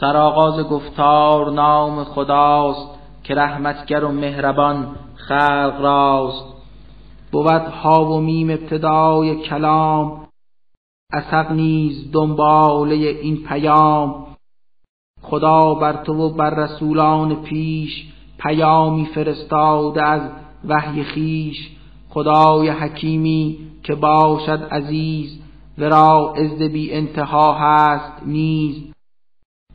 سرآغاز گفتار نام خداست که رحمتگر و مهربان خلق راست. بود ها و میم ابتدای کلام اسق نیز دنباله این پیام. خدا بر تو و بر رسولان پیش پیامی فرستاده از وحی خیش. خدای حکیمی که باشد عزیز ورا عز بی انتها هست نیز.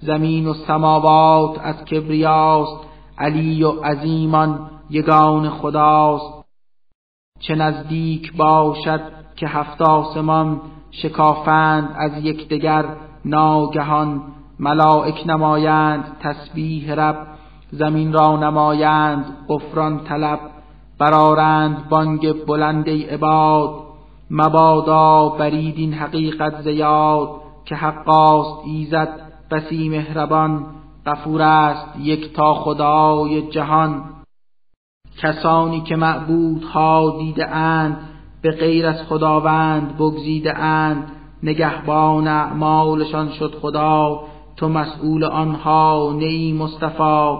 زمین و سماوات از کبریاست علی و عظیمان یگان خداست. چه نزدیک باشد که هفت آسمان شکافند از یکدیگر ناگهان. ملائک نمایند تسبیح رب زمین را نمایند غفران طلب. برارند بانگ بلند عباد. مبادا برید این حقیقت زیاد که حقاست ایزد بسی مهربان غفور است یک تا خدای جهان. کسانی که معبودها دیده اند به غیر از خداوند بگزیده اند نگهبان اعمالشان شد خدا تو مسئول آنها نی مصطفی.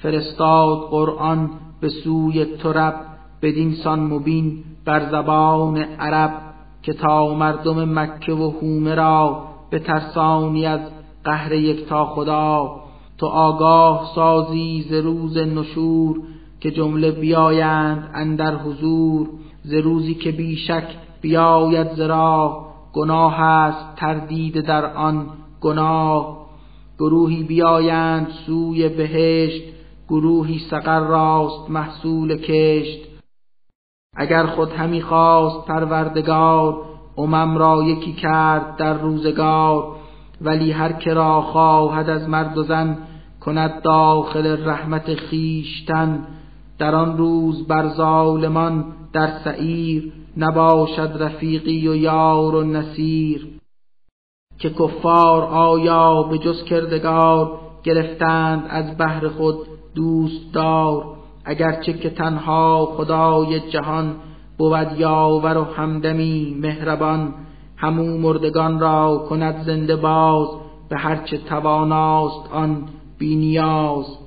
فرستاد قرآن به سوی تو رب بدین سان مبین بر زبان عرب که تا مردم مکه و هومه را به ترسانی از قهر یکتا خدا. تو آگاه سازی ز روز نشور که جمله بیایند اندر حضور. ز روزی که بیشک بیاید ز راه گناه است تردید در آن گناه. گروهی بیایند سوی بهشت گروهی سقر راست محصول کشت. اگر خود همی خواست پروردگار امم را یکی کرد در روزگار ولی هر که را خواهد از مرد و زن کند داخل رحمت خیشتن در آن روز بر ظالمان در سعیر نباشد رفیقی و یار و نصیر. که کفار آیا به جز کردگار گرفتند از بهر خود دوست دار اگرچه که تنها خدای جهان بود یاور و همدمی مهربان. همو مردگان را کند زنده باز. به هرچه تواناست آن بینیاز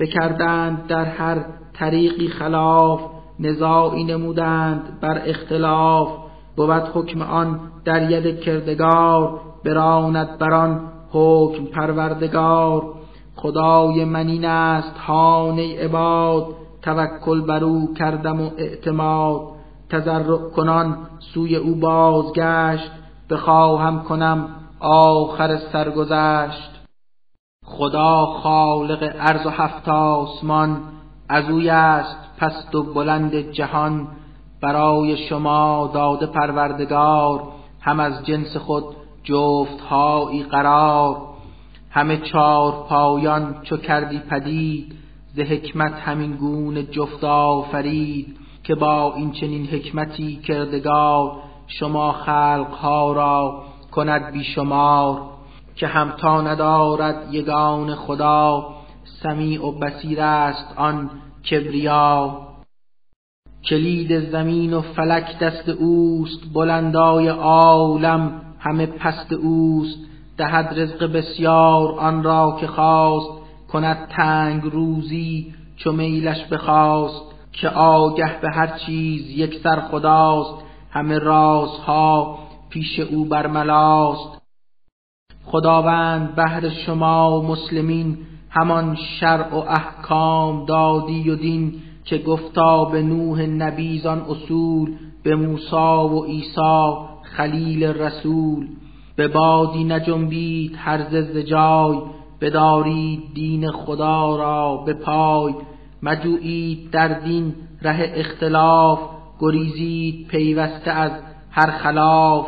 بکردند در هر طریقی خلاف. نزاعی نمودند بر اختلاف. بود حکم آن در ید کردگار. براند بران حکم پروردگار. خدای من این است هان عباد. توکل بر او کردم و اعتماد. تضرع کنان سوی او بازگشت بخواهم کنم آخر سرگذشت. خدا خالق ارض و هفت آسمان از اوی است پست و بلند جهان. برای شما داده پروردگار هم از جنس خود جفتهایی قرار. همه چار پایان چو کردی پدید ز حکمت همین گونه جفت آفرید که با این چنین حکمتی کردگار شما خلقها را کند بیشمار که همتا ندارد یگان خدا سمیع و بسیر است آن کبریا. کلید زمین و فلک دست اوست بلندای عالم همه پست اوست دهد رزق بسیار آن را که خواست کند تنگ روزی چو میلش بخواست که آگه به هر چیز یک سر خداست همه رازها پیش او برملاست خداوند بهر شما مسلمین همان شرع و احکام دادی و دین که گفتا به نوح نبیزان اصول به موسا و عیسی خلیل رسول. به بادی نجنبید هرز ز جای بدارید دین خدا را به پای مجویید در دین ره اختلاف گریزید پیوسته از هر خلاف.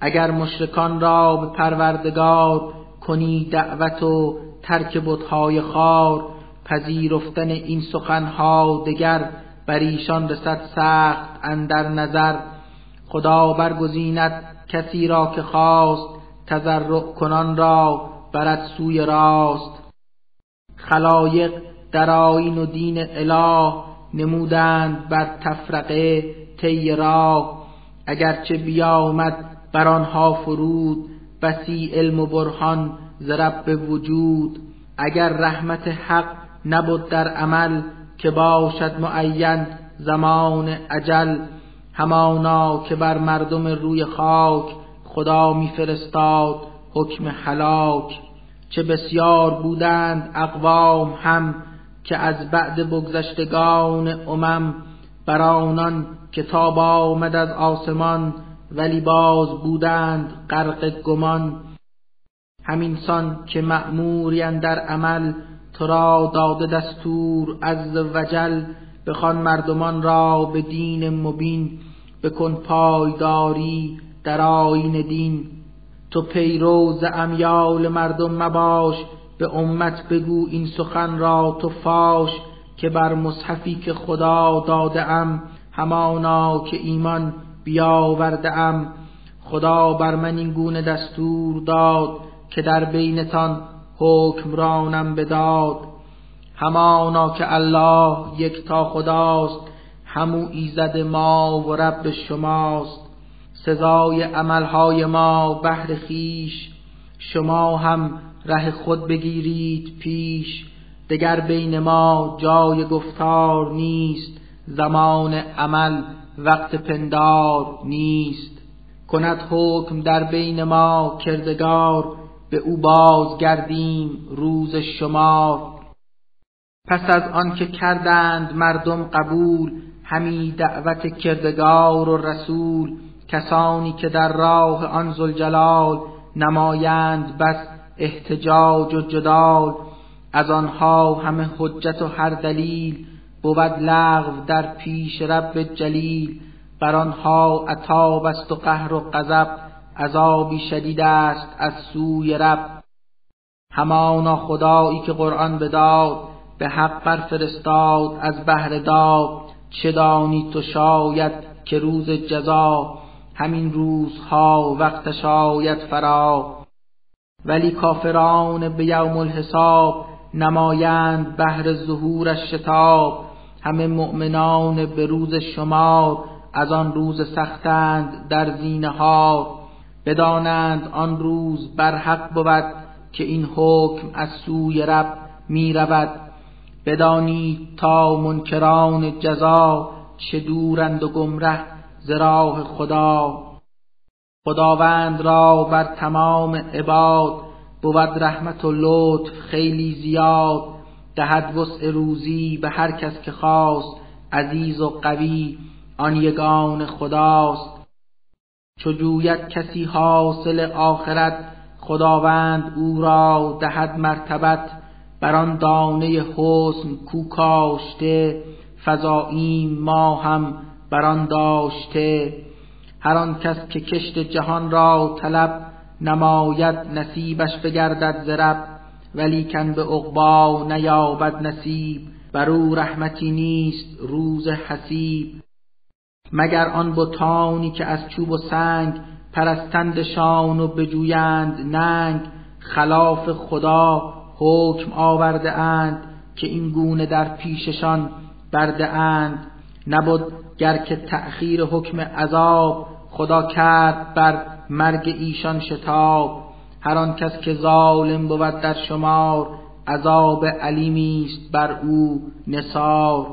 اگر مشرکان را به پروردگار کنی دعوت و ترک بتهای خار پذیرفتن این سخنها دگر بر ایشان رسد سخت اندر نظر. خدا برگزیند کسی را که خواست تضرع کنان را برد سوی راست. خلایق در آیین و دین اله نمودند بر تفرقه طی راه. اگرچه بیامد بر آنها فرود بسی علم و برهان ز رب وجود. اگر رحمت حق نبود در عمل که باشد معین زمان عجل همانا که بر مردم روی خاک خدا میفرستاد حکم حلاک چه بسیار بودند اقوام هم که از بعد بگذشتگان امم بر آنان کتاب آمد از آسمان ولی باز بودند غرق گمان. همین سان که مأمورین در عمل تو را داده دستور از وجل بخوان مردمان را به دین مبین بکن پایداری در آین دین. تو پیروز امیال مردم مباش به امت بگو این سخن را تو فاش که بر مصحفی که خدا داده ام همانا که ایمان بیاورده ام. خدا بر من این گونه دستور داد که در بینتان حکمرانم بداد. همانا که الله یک تا خداست همو ایزد ما و رب شماست. سزای عملهای ما بهر خیش. شما هم ره خود بگیرید پیش. دگر بین ما جای گفتار نیست. زمان عمل وقت پندار نیست. کند حکم در بین ما کردگار. به او باز گردیم روز شمار. پس از آن که کردند مردم قبول همی دعوت کردگار و رسول. کسانی که در راه آن زلجلال نمایند بس احتجاج و جدال. از آنها همه حجت و هر دلیل بود لغو در پیش رب جلیل. بر آنها عطاب است و قهر و غضب عذابی شدید است از سوی رب. همانا خدایی که قرآن بداد به حق بر فرستاد از بهر داد. چه دانی تو شاید که روز جزا؟ همین روزها وقتش آید فرا. ولی کافران به یوم الحساب نمایند بهر ظهورش شتاب. همه مؤمنان به روز شمار از آن روز سختند در زینه ها بدانند آن روز بر حق بود که این حکم از سوی رب می رود. بدانید تا منکران جزا چه دورند و گمره. ز راه خدا. خداوند را بر تمام عباد بود رحمت و لطف خیلی زیاد. دهد وسع روزی به هر کس که خواست عزیز و قوی آن یگان خداست. چو جوید کسی حاصل آخرت خداوند او را دهد مرتبت. بر آن دانه حسن کو کاشته فزاییم ما هم بر آن داشته هر آن کس که کشت جهان را طلب نماید نصیبش بگردد زرب ولیکن به عقبا نیابد نصیب بر او رحمتی نیست روز حسیب. مگر آن بتانی که از چوب و سنگ پرستندشان و بجویند ننگ خلاف خدا حکم آورده اند که این گونه در پیششان برده اند؟ نبود گر که تأخیر حکم عذاب خدا کرد بر مرگ ایشان شتاب هر آن کس که ظالم بود در شمار عذاب علیمی است بر او نصار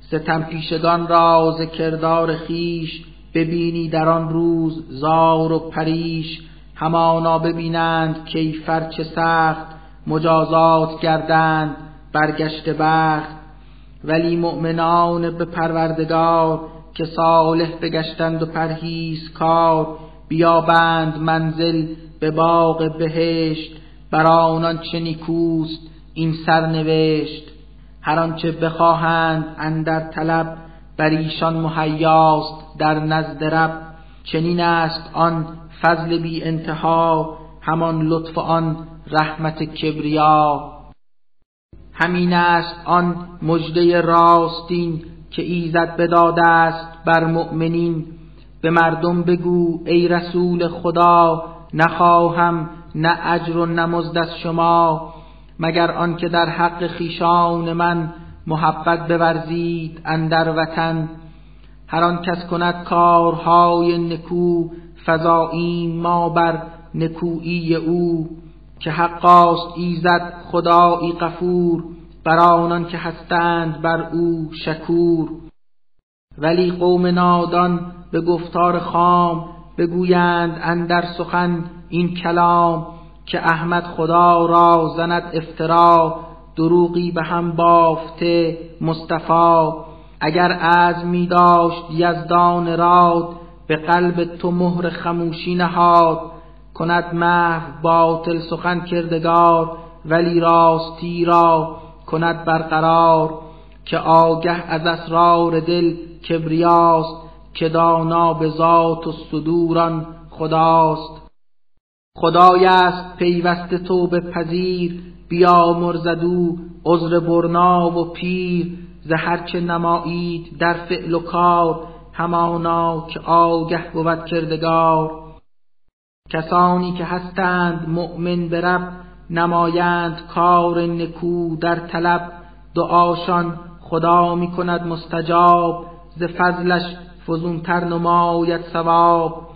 ستم پیشگان را ز کردار خیش ببینی در آن روز زار و پریش همانا ببینند کیفر چه سخت مجازات کردند برگشت بخت ولی مؤمنان به پروردگار که صالح بگشتند و پرهیز کار بیابند منزل به باغ بهشت. بر آنان چه نیکوست این سرنوشت. هر آنچه بخواهند اندر طلب بر ایشان مهیاست در نزد رب. چنین است آن فضل بی انتها همان لطف آن رحمت کبریا. همین است آن مژده راستین که ایزد بداده است بر مؤمنین. به مردم بگو ای رسول خدا نخواهم نه اجر و نه مزد از شما مگر آنکه در حق خیشان من محبت بورزید اندر وطن. هر آن کس کند کارهای نکو فضاییم ما بر نکویی او. که حقاست ایزد خدایی غفور بر آنان که هستند بر او شکور. ولی قوم نادان به گفتار خام بگویند اندر سخن این کلام که احمد خدا را زند افترا دروغی به هم بافته مصطفی. اگر از می داشت یزدان راد به قلب تو مهر خموشی نهاد. کند محو باطل سخن کردگار ولی راستی را کند برقرار که آگه از اسرار دل کبریاست که دانا به ذات و صدوران خداست. خدای است پیوسته توبه پذیر بیا مرزدو عذر برنا و پیر ز هرچه نمایید در فعل و کار همانا که آگه بود کردگار. کسانی که هستند مؤمن به رب نمایند کار نکو در طلب. دعاشان خدا می کند مستجاب ز فضلش فزونتر نماید ثواب.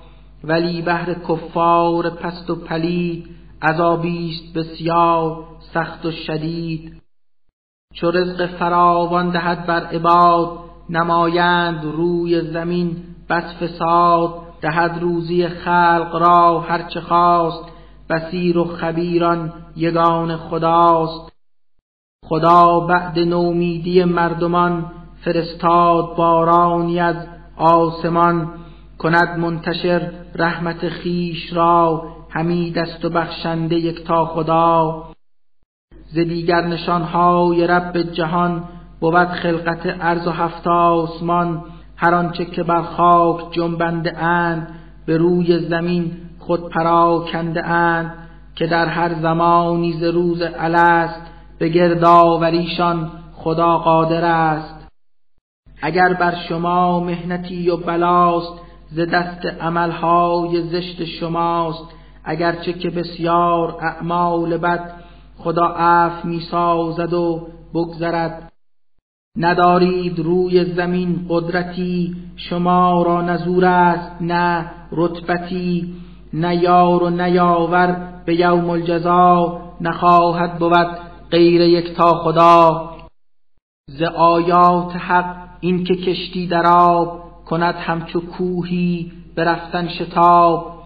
ولی بهر کفار پست و پلید عذابیست بسیار سخت و شدید. چو رزق فراوان دهد بر عباد نمایند روی زمین بس فساد. دهد روزی خلق را هرچه خواست بسیر و خبیران یگان خداست. خدا بعد نومیدی مردمان فرستاد بارانی از آسمان. کند منتشر رحمت خیش را همی دست و بخشنده یکتا خدا. ز دیگر نشانهای رب جهان بود خلقت ارز و هفت آسمان. هر آنچه که بر خاک جنبنده اند به روی زمین خود پراکنده اند که در هر زمانی ز روز الست به گردآوریشان خدا قادر است. اگر بر شما مهنتی و بلاست ز دست عملهای زشت شماست اگرچه که بسیار اعمال بد خدا عف می سازد و بگذرد. ندارید روی زمین قدرتی شما را نزور است نه رتبتی نه یار و نیاور به یوم الجزا نخواهد بود غیر یکتا خدا. ز آیات حق این که کشتی در آب کند همچو کوهی برفتن شتاب.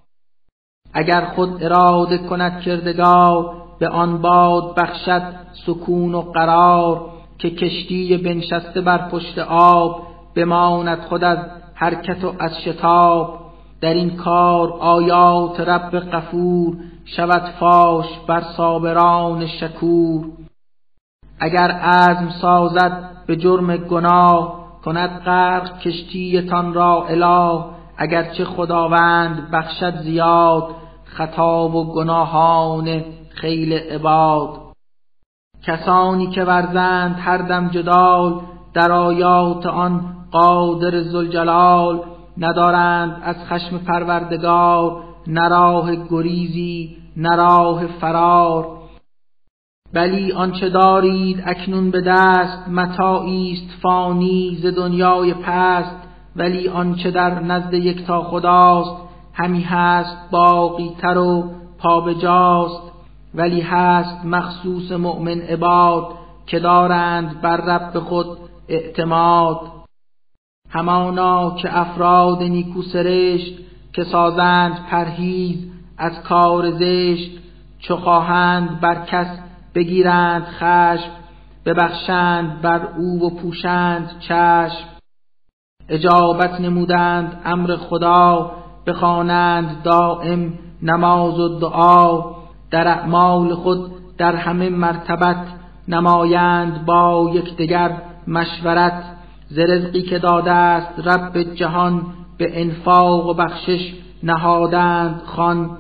اگر خود اراده کند کردگار به آن باد بخشد سکون و قرار. که کشتی بنشسته بر پشت آب بماند خود از حرکت و از شتاب. در این کار آیات رب قفور شود فاش بر صابران شکور. اگر عزم سازد به جرم گناه کند غرق کشتیتان را اله. اگرچه خداوند بخشد زیاد خطا و گناهان خیل عباد. کسانی که ورزند هر دم جدال در آیات آن قادر زلجلال ندارند از خشم پروردگار نراه گریزی نراه فرار. بلی آنچه دارید اکنون به دست متاعی فانی ز دنیای پست. ولی آنچه در نزد یکتا خداست همی هست باقی تر و پابجاست ولی هست مخصوص مؤمن عباد که دارند بر رب خود اعتماد. همانا که افراد نیکو سرشت که سازند پرهیز از کار زشت چو خواهند بر کس بگیرند خشم ببخشند بر او و پوشند چشم. اجابت نمودند امر خدا بخوانند دائم نماز و دعا. در اعمال خود در همه مرتبت نمایند با یکدیگر مشورت ز رزقی که داده است رب جهان به انفاق و بخشش نهادند خان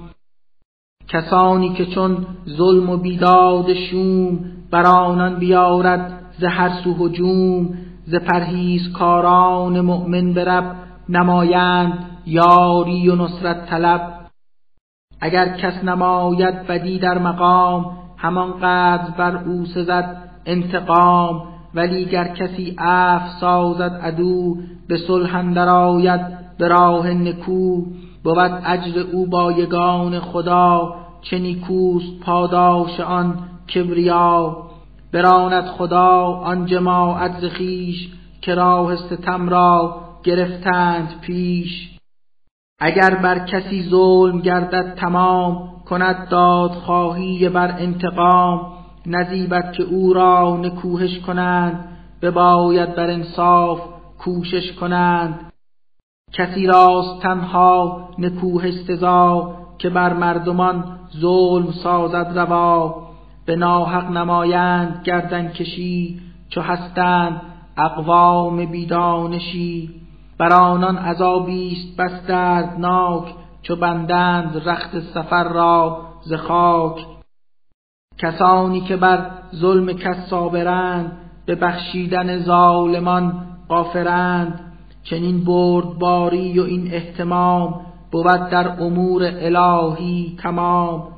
کسانی که چون ظلم و بیداد شوم بر آنان بیارد ز هر سو هجوم ز پرهیز کاران مؤمن به رب نمایند یاری و نصرت طلب. اگر کس نماید بدی در مقام همان قدر بر او سزد انتقام. ولی گر کسی عف سازد عدو به صلح اندر آید به راه نکو. بود اجر او با یگان خدا چه نیکوست پاداش آن کبریا. براند خدا آن جماعت ز خویش که راه ستم را گرفتند پیش. اگر بر کسی ظلم گردد تمام کند دادخواهی بر انتقام. نزیبت که او را نکوهش کنند بباید بر انصاف کوشش کنند. کسی راست تنها نکوه سزا که بر مردمان ظلم سازد روا. به ناحق نمایند گردن کشی چو هستند اقوام بیدانشی. بر آنان عذابیست بس دردناک چو بندند رخت سفر را ز خاک. کسانی که بر ظلم کس صابرند به بخشیدن ظالمان قافرند چنین بردباری و این احتمام بود در امور الهی تمام.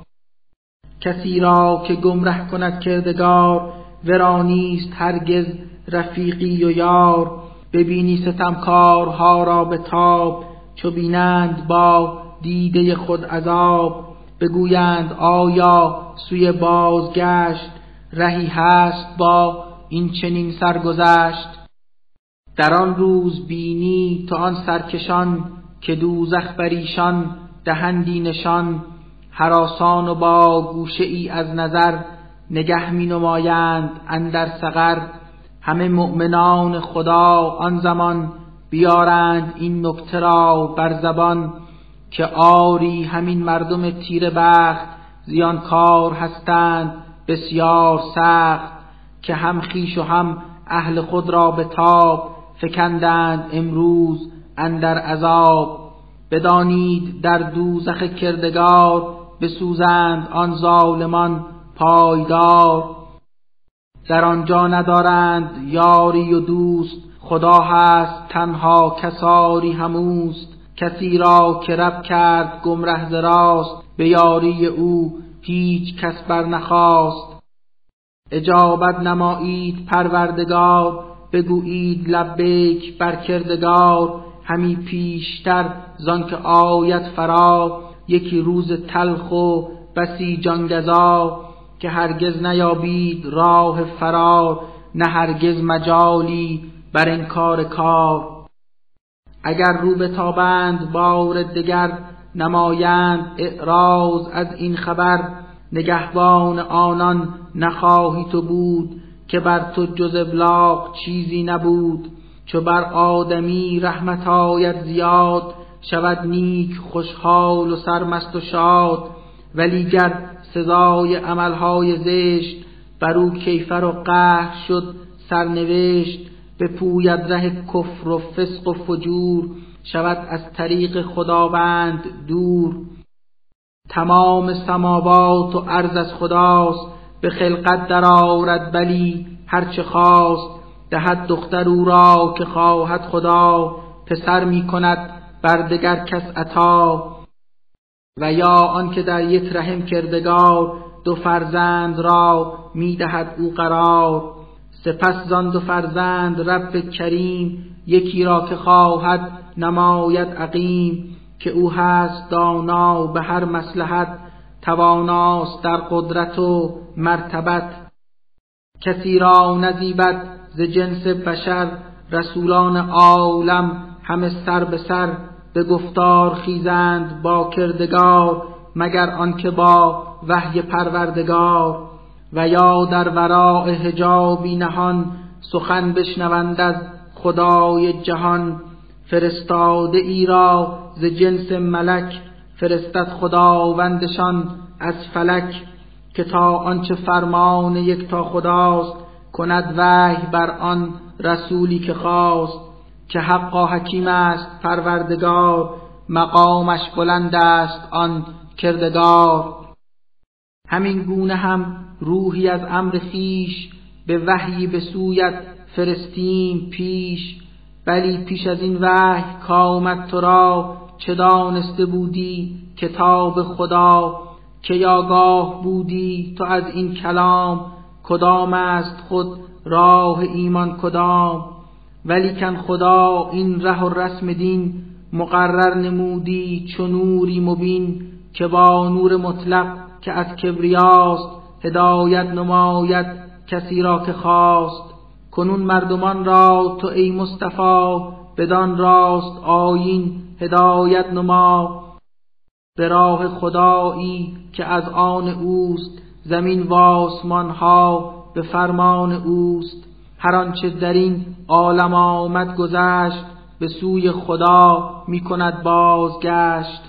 کسی را که گمره کند کردگار ورانیست هرگز رفیقی و یار. ببینی ستمکارها را به تاب چو بینند با دیده خود عذاب. بگویند آیا سوی بازگشت رهی هست با این چنین سرگذشت؟ در آن روز بینی تو آن سرکشان که دوزخ بر ایشان دهندی نشان. حراسان و با گوشه ای از نظر نگه می نمایند اندر سقر همه مؤمنان خدا آن زمان بیارند این نکته را بر زبان که آری همین مردم تیر بخت زیانکار هستند بسیار سخت که هم خیش و هم اهل خود را به تاب فکندند امروز اندر عذاب. بدانید در دوزخ کردگار بسوزند آن ظالمان پایدار. در آنجا ندارند یاری و دوست. خدا هست تنها کساری هموست. کسی را که رب کرد گمره راست. به یاری او هیچ کس بر نخواست. اجابت نمایید پروردگار. بگویید لبیک بر کردگار. همی پیشتر که آیت فرا. یکی روز تلخ و بسی جانگزا که هرگز نیابید راه فرار نه هرگز مجالی بر انکار کار. اگر رو به تابند بار دگر نمایند اعراض از این خبر. نگهبان آنان نخواهی تو بود که بر تو جز ابلاغ چیزی نبود. چو بر آدمی رحمت آید زیاد شود نیک خوشحال و سرمست و شاد. ولی گر سزای عملهای زشت بر او کیفر و قهر شد سرنوشت بپوید ره کفر و فسق و فجور شود از طریق خداوند دور. تمام سماوات و عرض از خداست به خلقت درآورد بلی هرچه خواست. دهد دختر او را که خواهد خدا پسر می کند بر دگر کس عطا. و یا آنکه در یک رحم کردگار دو فرزند را می‌دهد او قرار سپس زان دو فرزند رب کریم یکی را که خواهد نماید عقیم که او هست دانا به هر مسلحت تواناست در قدرت و مرتبت. کسی را نزیبد ز جنس بشر رسولان عالم همه سر به سر. به گفتار خیزند با کردگار مگر آنکه با وحی پروردگار. و یا در وراء حجابی نهان سخن بشنوند از خدای جهان. فرستاده ای را ز جنس ملک فرستد خداوندشان از فلک. که تا آنچه فرمان یک تا خداست کند وحی بر آن رسولی که خواست. که حقا حکیم است پروردگار مقامش بلند است آن کردگار. همین گونه هم روحی از امر خیش به وحی به سویت فرستیم پیش بلی پیش از این وحی کامد تو را چه دانسته بودی کتاب خدا؟ که یاگاه بودی تو از این کلام؟ کدام است خود راه ایمان کدام؟ ولیکن خدا این ره و رسم دین مقرر نمودی چو نوری مبین که با نور مطلق که از کبریاست هدایت نماید کسی را که خواست. کنون مردمان را تو ای مصطفی بدان راست آیین هدایت نما. به راه خدایی که از آن اوست زمین و آسمان ها به فرمان اوست. هر آنچه در این عالم آمد گذشت به سوی خدا می کند بازگشت.